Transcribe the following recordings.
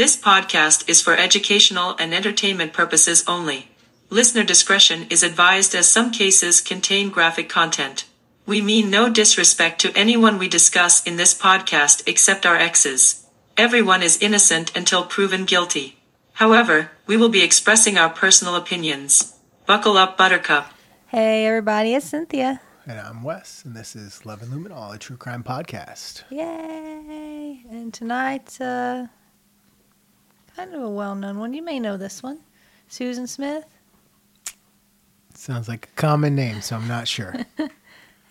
This podcast is for educational and entertainment purposes only. Listener discretion is advised as some cases contain graphic content. We mean no disrespect to anyone we discuss in this podcast except our exes. Everyone is innocent until proven guilty. However, we will be expressing our personal opinions. Buckle up, Buttercup. Hey everybody, it's Cynthia. And I'm Wes, and this is Love and Luminol, a true crime podcast. Yay! And tonight, uh, kind of a well-known one. You may know this one, Susan Smith. Sounds like a common name, so I'm not sure.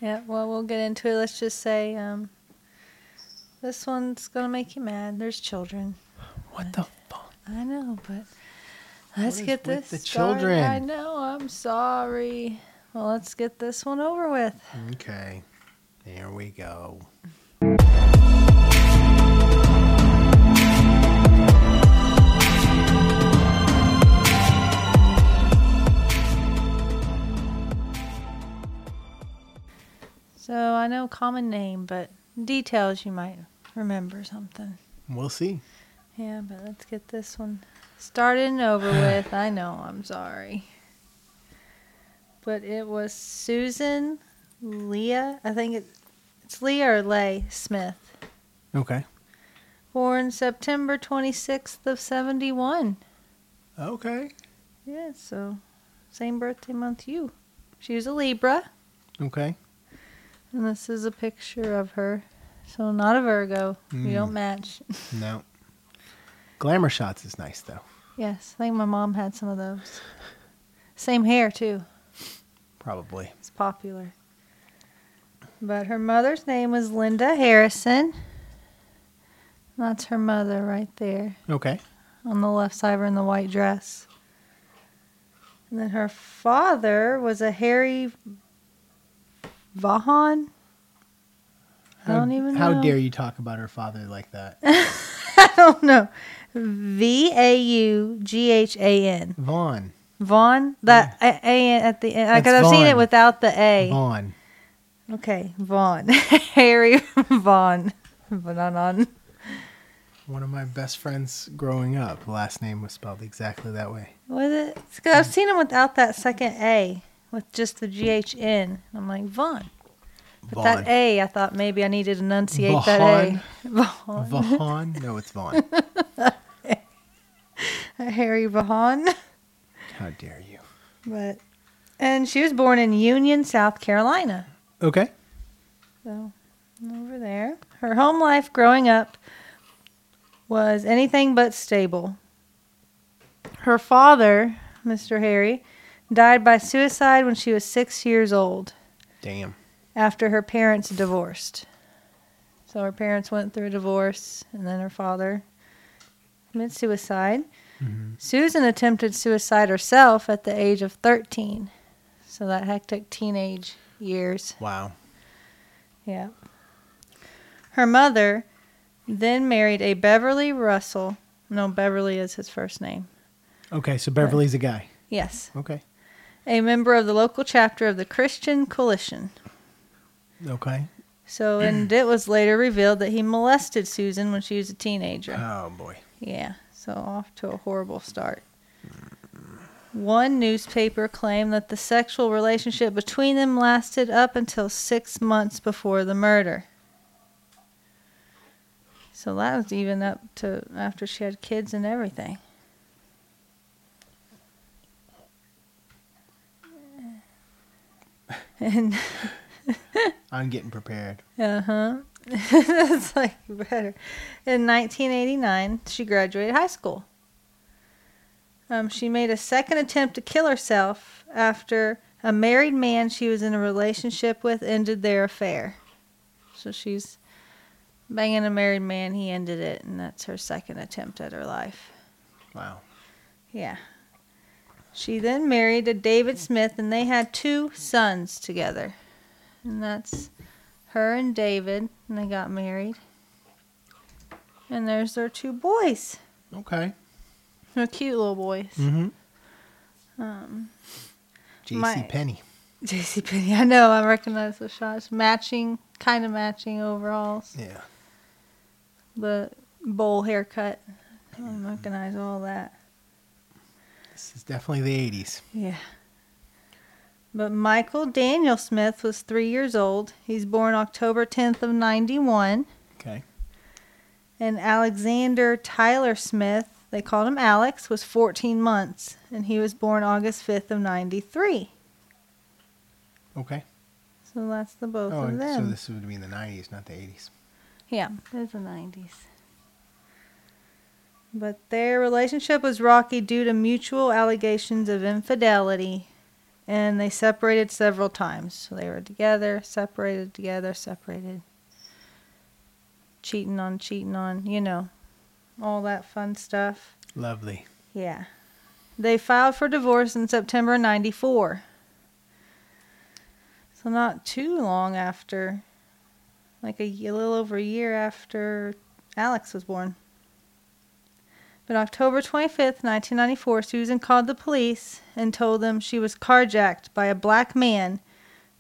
Yeah. Well, we'll get into it. Let's just say, um, this one's gonna make you mad. There's children. what the fuck? I know, but let's get with this the started. children? I know. I'm sorry. Well, let's get this one over with. Okay, there we go. So I know common name, but details you might remember something. We'll see. Yeah, but let's get this one started and over with. I know, I'm sorry. But it was Susan Leah, I think it, it's Leah or Lay Smith, Okay. born September 26th of 71. Okay. Yeah, so same birthday month you. She was a Libra, Okay. And this is a picture of her. So not a Virgo. You Mm. don't match. No. Glamour shots is nice though. yes, I think my mom had some of those. Same hair too. Probably. It's popular. But her mother's name was Linda Harrison. That's her mother right there Okay. on the left side of her in the white dress. And then her father was a Harry Vaughan. I don't even know. How dare you talk about her father like that? I don't know. V A U G H A N. Vaughn. Vaughn? That A, a at the end. Because That's I've seen it Vaughn. without the A. Vaughn. Okay, Vaughn. Harry Vaughn. Vaughn. One of my best friends growing up. Last name was spelled exactly that way. Was it? It's 'cause I've seen him without that second A, with just the GH in. I'm like, Vaughn. But Vaughn. that A, I thought maybe I needed to enunciate that A. Vaughn. Vaughn? No, it's Vaughn. Harry Vaughn. How dare you? But, and she was born in Union, South Carolina. Okay. So, over there. Her home life growing up was anything but stable. Her father, Mr. Harry, died by suicide when she was six years old Damn. after her parents divorced. So her parents went through a divorce, and then her father committed suicide. Mhm. Susan attempted suicide herself at the age of 13. So that hectic teenage years. Wow. Yeah. Her mother then married a Beverly Russell. No, Beverly is his first name. Okay, so Beverly's a guy. Yes. Okay. A member of the local chapter of the Christian Coalition. Okay. So, and it was later revealed that he molested Susan when she was a teenager. Oh boy. Yeah, so off to a horrible start. One newspaper claimed that the sexual relationship between them lasted up until six months before the murder. So that was even up to after she had kids and everything. And I'm getting prepared. uh huh. That's like better. In 1989, she graduated high school. Um, she made a second attempt to kill herself after a married man she was in a relationship with ended their affair. So she's banging a married man. He ended it, and that's her second attempt at her life. Wow. Yeah. She then married a David Smith, and they had two sons together. And that's her and David, and they got married. And there's their two boys. Okay. They're cute little boys. Mm-hmm. Um, J.C. Penney. J.C. Penney. I know. I recognize the shots. Matching, kind of matching overalls. Yeah. The bowl haircut. I recognize all that. This is definitely the 80s. Yeah. But Michael Daniel Smith was three years old. He's born October 10th of 91. Okay. And Alexander Tyler Smith, they called him Alex, was 14 months. And he was born August 5th of 93. Okay. So that's the both Oh, of them. so this would be in the 90s, not the 80s. Yeah, it's the 90s. But their relationship was rocky due to mutual allegations of infidelity, and they separated several times. So they were together, separated, together, separated. Cheating on, cheating on, you know, all that fun stuff. Lovely. Yeah. They filed for divorce in September 94. So not too long after, like a little over a year after Alex was born. But October 25th, 1994, Susan called the police and told them she was carjacked by a black man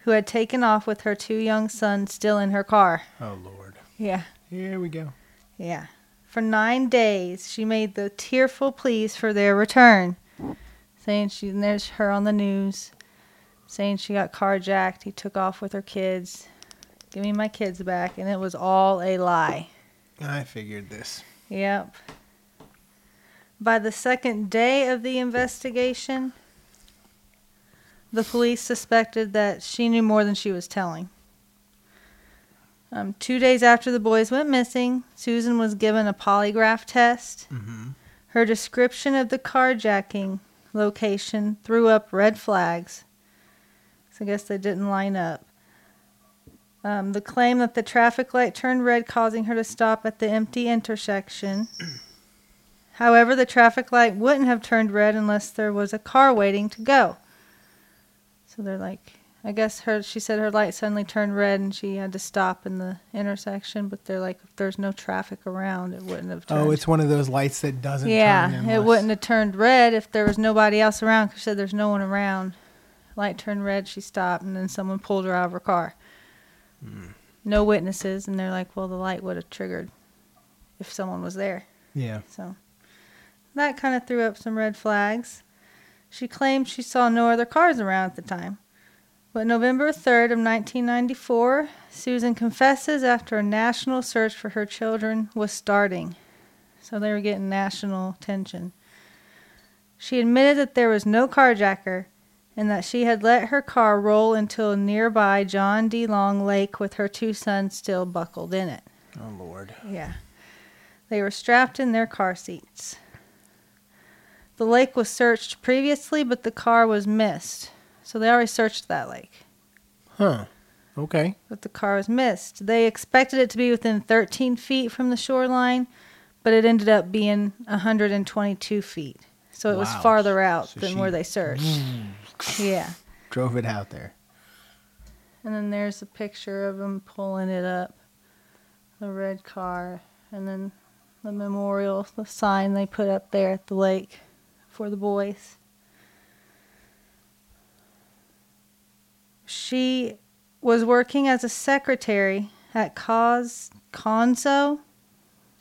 who had taken off with her two young sons still in her car. Oh, Lord. Yeah. Here we go. Yeah. For nine days, she made the tearful pleas for their return, saying she, and there's her on the news, saying she got carjacked. He took off with her kids. Give me my kids back. And it was all a lie. I figured this. Yep. By the second day of the investigation, the police suspected that she knew more than she was telling. Um, two days after the boys went missing, Susan was given a polygraph test. Mm-hmm. Her description of the carjacking location threw up red flags. So I guess they didn't line up. Um, the claim that the traffic light turned red, causing her to stop at the empty intersection. However, the traffic light wouldn't have turned red unless there was a car waiting to go. So they're like, I guess her. She said her light suddenly turned red and she had to stop in the intersection. But they're like, if there's no traffic around, it wouldn't have oh, turned. Oh, it's one of those lights that doesn't Yeah, turn it wouldn't have turned red if there was nobody else around. She said there's no one around. Light turned red, she stopped, and then someone pulled her out of her car. Hmm. No witnesses, and they're like, well, the light would have triggered if someone was there. Yeah. So that kind of threw up some red flags. She claimed she saw no other cars around at the time. But November 3rd of 1994, Susan confesses after a national search for her children was starting. So they were getting national attention. She admitted that there was no carjacker and that she had let her car roll into a nearby John D. Long Lake with her two sons still buckled in it. Oh, Lord. Yeah. They were strapped in their car seats. The lake was searched previously, but the car was missed. So they already searched that lake, Huh. Okay. but the car was missed. They expected it to be within 13 feet from the shoreline, but it ended up being 122 feet. So it was farther out So than where they searched. Yeah. Drove it out there. And then there's a picture of him pulling it up, the red car, and then the memorial, the sign they put up there at the lake for the boys. She was working as a secretary at Cos Conso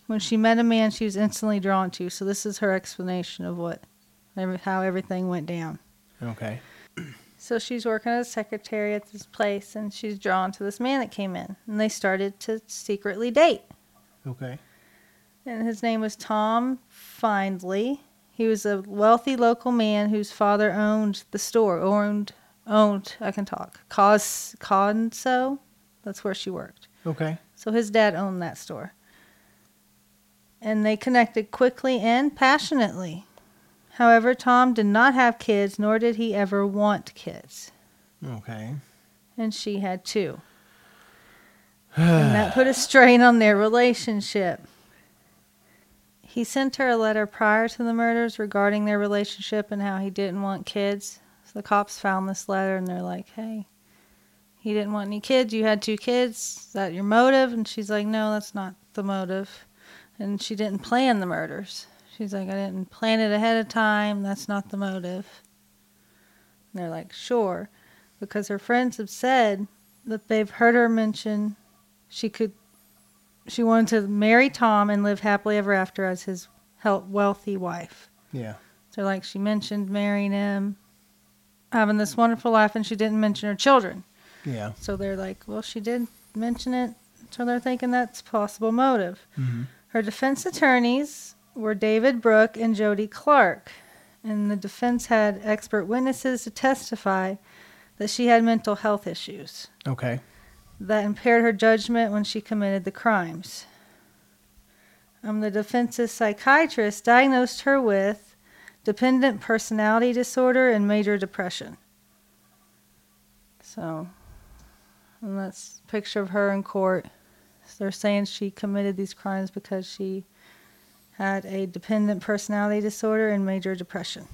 when she met a man she was instantly drawn to. So this is her explanation of what, how everything went down. Okay. So she's working as a secretary at this place, and she's drawn to this man that came in, and they started to secretly date. Okay. And his name was Tom Findlay. He was a wealthy local man whose father owned the store. Owned, owned. I can talk. Cos Conso. That's where she worked. Okay. So his dad owned that store. And they connected quickly and passionately. However, Tom did not have kids, nor did he ever want kids. Okay. and she had two. and that put a strain on their relationship. He sent her a letter prior to the murders regarding their relationship and how he didn't want kids. So the cops found this letter and they're like, hey, he didn't want any kids. You had two kids. Is that your motive? And she's like, no, that's not the motive. And she didn't plan the murders. She's like, I didn't plan it ahead of time. That's not the motive. And they're like, sure because her friends have said that they've heard her mention she could she wanted to marry Tom and live happily ever after as his wealthy wife. Yeah. So, like, she mentioned marrying him, having this wonderful life, and she didn't mention her children. Yeah. So they're like, well, she did mention it. So they're thinking that's possible motive. hmm Her defense attorneys were David Bruck and Jody Clarke. And the defense had expert witnesses to testify that she had mental health issues Okay. That impaired her judgment when she committed the crimes. Um, the defense's psychiatrist diagnosed her with dependent personality disorder and major depression. So, and that's a picture of her in court. So they're saying she committed these crimes because she had a dependent personality disorder and major depression.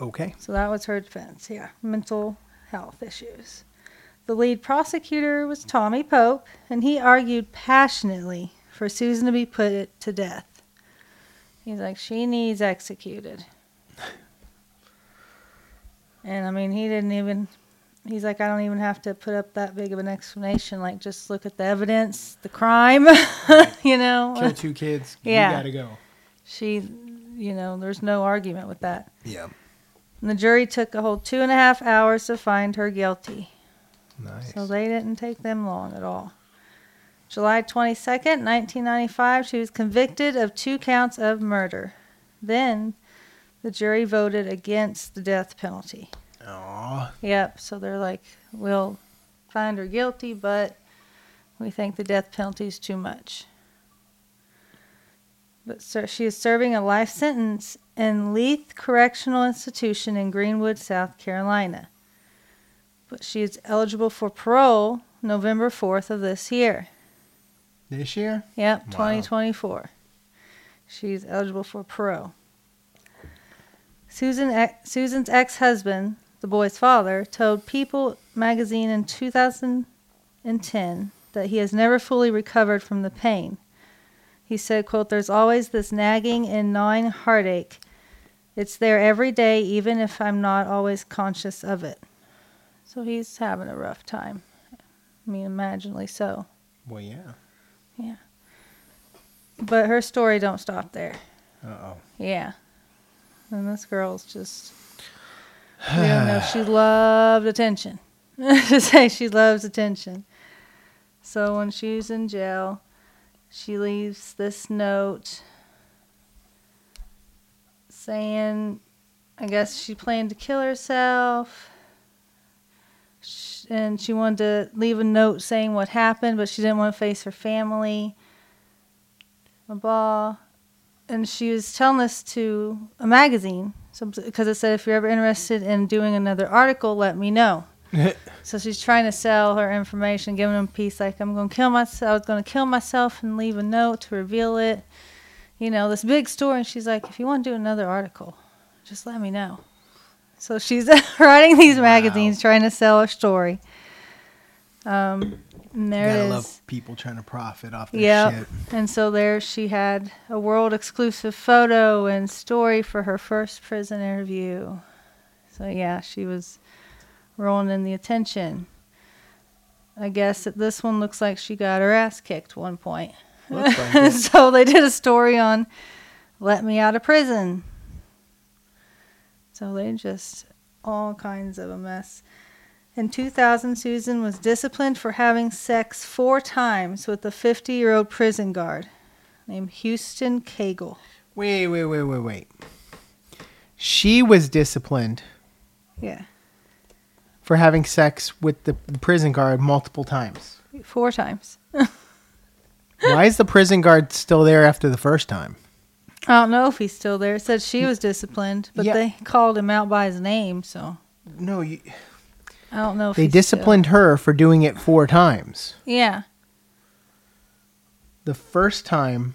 Okay. So that was her defense. Yeah, mental health issues. The lead prosecutor was Tommy Pope, and he argued passionately for Susan to be put to death. He's like, she needs executed. And I mean, he didn't even, he's like, I don't even have to put up that big of an explanation. Like, just look at the evidence, the crime, you know? Kill two kids. Yeah. You gotta go. She, you know, there's no argument with that. Yeah. And the jury took a whole two and a half hours to find her guilty. Nice. So they didn't take them long at all. July 22nd, 1995, she was convicted of two counts of murder. Then the jury voted against the death penalty. Aw. Yep, so they're like, we'll find her guilty, but we think the death penalty is too much. But sir, she is serving a life sentence in Leath Correctional Institution in Greenwood, South Carolina. But she is eligible for parole November 4th of this year. This year? Yep, Wow. 2024. She's eligible for parole. Susan, Susan's ex-husband, the boy's father, told People magazine in 2010 that he has never fully recovered from the pain. He said, quote, there's always this nagging and gnawing heartache. It's there every day, even if I'm not always conscious of it. So he's having a rough time. I mean, imaginably so. Well, yeah. Yeah. But her story don't stop there. Uh oh. Yeah. And this girl's just we don't know. She loved attention. to say she loves attention. So when she's in jail, she leaves this note saying, I guess she planned to kill herself. Sh- And she wanted to leave a note saying what happened, but she didn't want to face her family. Blah, blah. And she was telling this to a magazine so, because it said, if you're ever interested in doing another article, let me know. So she's trying to sell her information, giving them a piece like, I'm going to kill myself. I was going to kill myself and leave a note to reveal it. You know, this big story. And she's like, if you want to do another article, just let me know. So she's writing these Wow. magazines, trying to sell her story. Um, and there Gotta it is. love people trying to profit off this Yep. shit. And so there she had a world exclusive photo and story for her first prison interview. So yeah, she was rolling in the attention. I guess that this one looks like she got her ass kicked one point. Looks like so they did a story on let me out of prison. So they just all kinds of a mess. In 2000, Susan was disciplined for having sex four times with a 50 year old prison guard named Houston Cagle. Wait, wait, wait, wait, wait. She was disciplined Yeah, for having sex with the prison guard multiple times. four times. Why is the prison guard still there after the first time? I don't know if he's still there. It said she mm. was disciplined, but Yeah. they called him out by his name, so No, you, I don't know if they he's still- disciplined her for doing it four times. Yeah, The first time,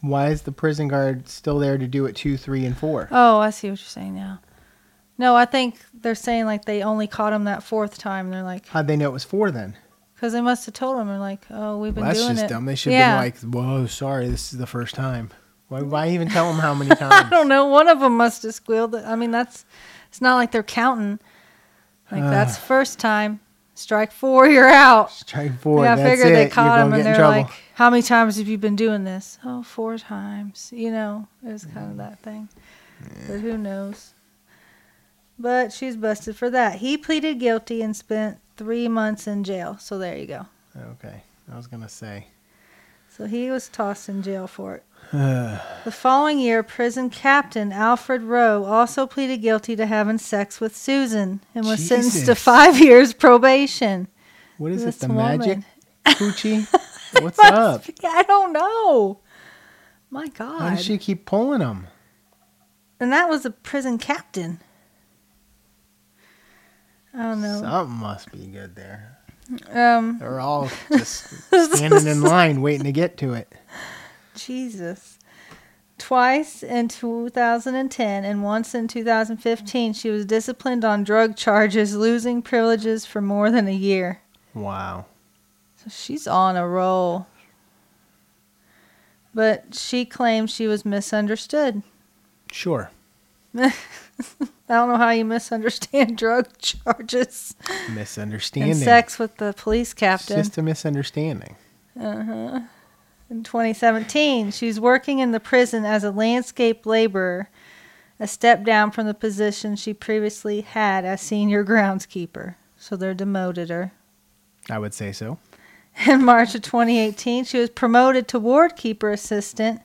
why is the prison guard still there to do it two, three, and four? Oh, I see what you're saying now. No, I think they're saying like they only caught him that fourth time. They're like, How'd they know it was four then? Because they must have told him. They're like, oh, we've been Well, that's doing just it. dumb. They should yeah. have been like, "Whoa, sorry, this is the first time." Why, why even tell them how many times? I don't know. One of them must have squealed. I mean, that's it's not like they're counting. Like ah. that's first time. Strike four, you're out. Strike four. yeah, I figured it. they caught gonna him and they're trouble. like, "How many times have you been doing this?" Oh, four times. You know, it was kind of mm. that thing. But who knows? But she's busted for that. He pleaded guilty and spent three months in jail. So there you go. okay, I was gonna say. So he was tossed in jail for it. The following year, prison captain Alfred Rowe also pleaded guilty to having sex with Susan and was sentenced to five years probation. what is This it? The woman. magic coochie? What's up? I don't know. My God. Why does she keep pulling them? And that was a prison captain. I don't know. Something must be good there. Um, They're all just standing in line waiting to get to it. Jesus. Twice in 2010 and once in 2015, she was disciplined on drug charges, losing privileges for more than a year. Wow. So she's on a roll. But she claims she was misunderstood. Sure. I don't know how you misunderstand drug charges Misunderstanding. and sex with the police It's captain. just a misunderstanding. Uh-huh. in 2017. She's working in the prison as a landscape laborer, a step down from the position she previously had as senior groundskeeper. So they're demoted her. I would say so. In March of 2018, she was promoted to ward keeper assistant,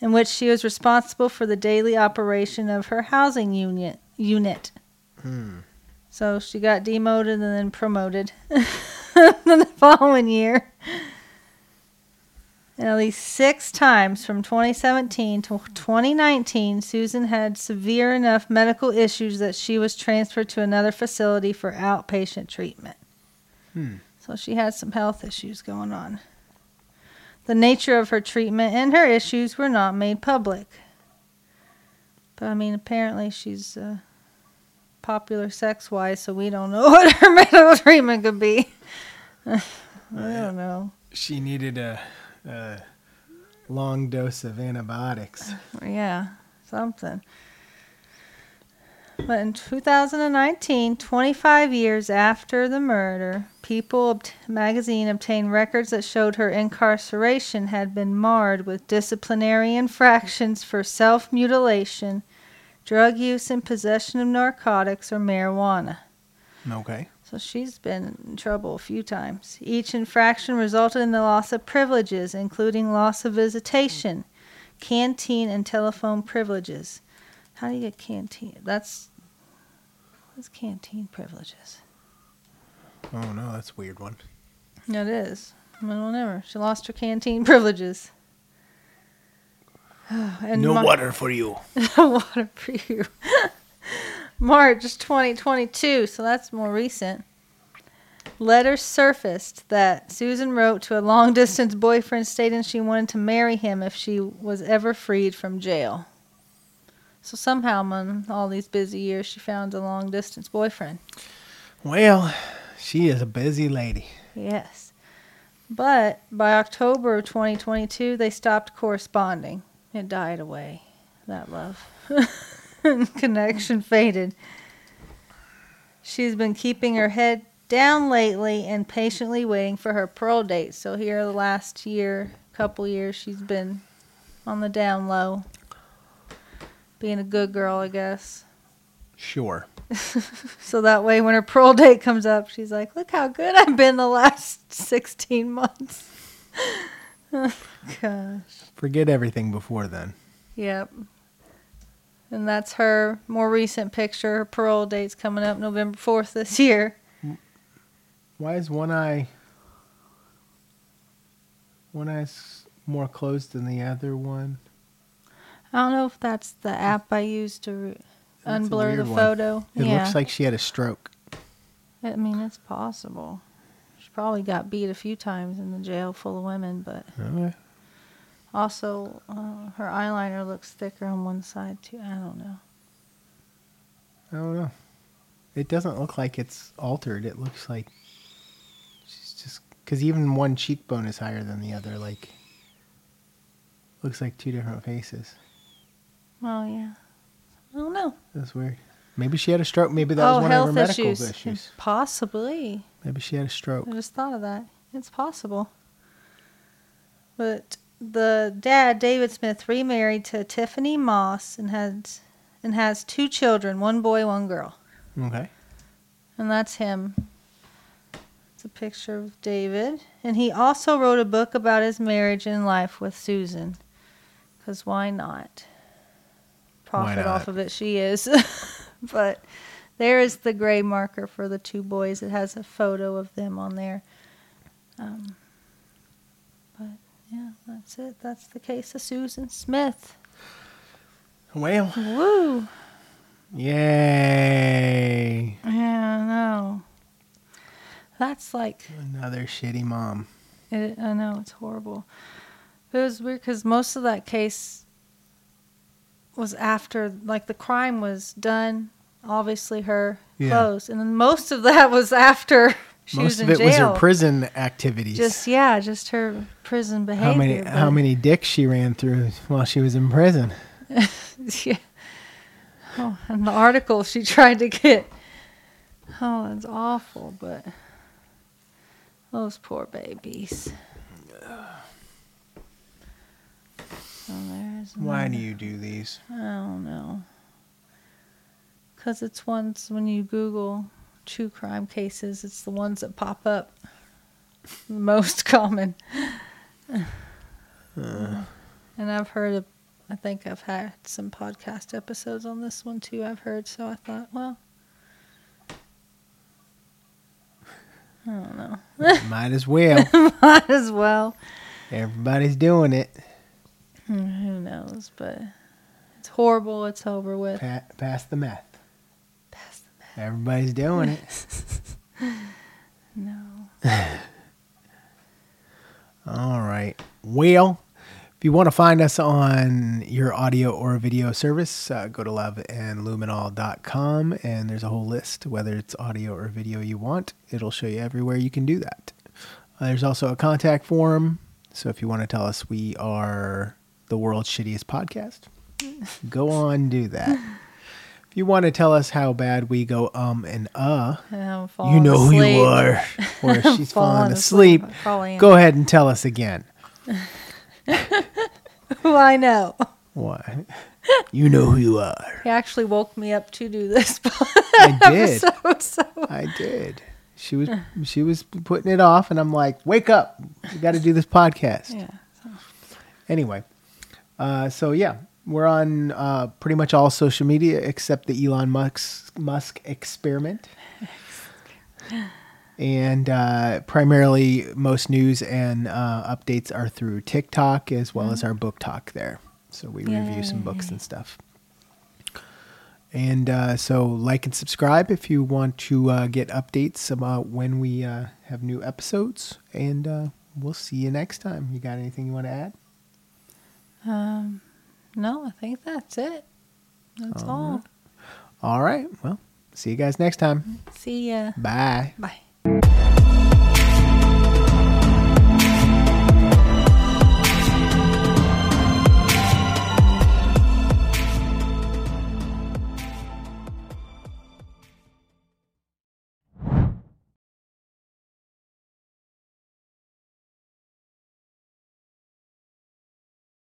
in which she was responsible for the daily operation of her housing unit. Unit. Hmm. So she got demoted and then promoted the following year. And at least six times from 2017 to 2019, Susan had severe enough medical issues that she was transferred to another facility for outpatient treatment. Hmm. So she had some health issues going on. The nature of her treatment and her issues were not made public. But I mean, apparently she's uh, popular sex wise, so we don't know what her medical treatment could be. I don't know. She needed a, a long dose of antibiotics. Yeah, something. But in 2019, 25 years after the murder, People obt- magazine obtained records that showed her incarceration had been marred with disciplinary infractions for self mutilation, drug use, and possession of narcotics or marijuana. Okay. So she's been in trouble a few times. Each infraction resulted in the loss of privileges, including loss of visitation, canteen, and telephone privileges. How do you get canteen? That's what's canteen privileges? Oh no, that's a weird one. No, It is. I don't ever. She lost her canteen privileges. and no Mar- water for you. no water for you. March 2022, so that's more recent. Letters surfaced that Susan wrote to a long distance boyfriend stating she wanted to marry him if she was ever freed from jail. So somehow, among all these busy years, she found a long distance boyfriend. Well, she is a busy lady. Yes. But by October of 2022, they stopped corresponding. It died away, that love. Connection faded. She's been keeping her head down lately and patiently waiting for her parole date. So here the last year, couple years, she's been on the down low. Being a good girl, I guess. Sure. So that way, when her parole date comes up, she's like, "Look how good I've been the last 16 months." Oh, gosh. Forget everything before then. Yep. And that's her more recent picture. Her parole date's coming up November 4th this year. Why is one eye one eye's more closed than the other one? I don't know if that's the app I used to That's a unblur the weird one. photo. It yeah. looks like she had a stroke. I mean, it's possible. She probably got beat a few times in the jail full of women, but Okay. also uh, her eyeliner looks thicker on one side too. I don't know. I don't know. It doesn't look like it's altered. It looks like she's just because even one cheekbone is higher than the other. Like looks like two different faces. Well, yeah. I don't know. That's weird. Maybe she had a stroke. Maybe that oh, was one of her medical issues. issues. Possibly. Maybe she had a stroke. I just thought of that. It's possible. But the dad, David Smith, remarried to Tiffany Moss and has and has two children, one boy, one girl. Okay. And that's him. It's a picture of David. And he also wrote a book about his marriage and life with Susan. Because why not? Profit off of it, she is. but there is the gray marker for the two boys. It has a photo of them on there. Um, but yeah, that's it. That's the case of Susan Smith. Well, Woo! yay! Yeah, no. That's like Another shitty mom. It, I know it's horrible. But it was weird because most of that case was after, like, the crime was done. Obviously, her Yeah. closed, and then most of that was after she Most was of in it was her prison activities. Just yeah, just her prison behavior. how many how many dicks she ran through while she was in prison. yeah. Oh, and the article she tried to get. Oh, it's awful, but those poor babies. Oh, Why do you do these? I don't know. Because it's ones when you Google true crime cases, it's the ones that pop up the most common. Uh, And I've heard of, I think I've had some podcast episodes on this one too, I've heard. So I thought, well, I don't know. might as well. Might as well. Everybody's doing it. Who knows? But it's horrible. It's over with. Pa- pass the meth. Pass the meth. Everybody's doing it. No. All right. Well, if you want to find us on your audio or video service, uh, go to loveandluminol.com and there's a whole list, whether it's audio or video you want. It'll show you everywhere you can do that. Uh, there's also a contact form. So if you want to tell us we are the world's shittiest podcast, go on, do that. If you want to tell us how bad we go um and uh, you know who you are. Or if she's falling Falling asleep, asleep. I probably am. go ahead and tell us again. Who I know. Why? You know who you are. He actually woke me up to do this I did. episode. So I did. She was she was putting it off, and I'm like, "Wake up! You got to do this podcast." yeah. Anyway, uh, so yeah, we're on uh, pretty much all social media except the Elon Musk Musk experiment, and uh, primarily most news and uh, updates are through TikTok as well as our book talk there. So we review some books and stuff. And uh, so, like and subscribe if you want to uh, get updates about when we uh, have new episodes. And uh, we'll see you next time. You got anything you want to add? Um, no, I think that's it. That's all. All right. Well, see you guys next time. See ya. Bye. Bye.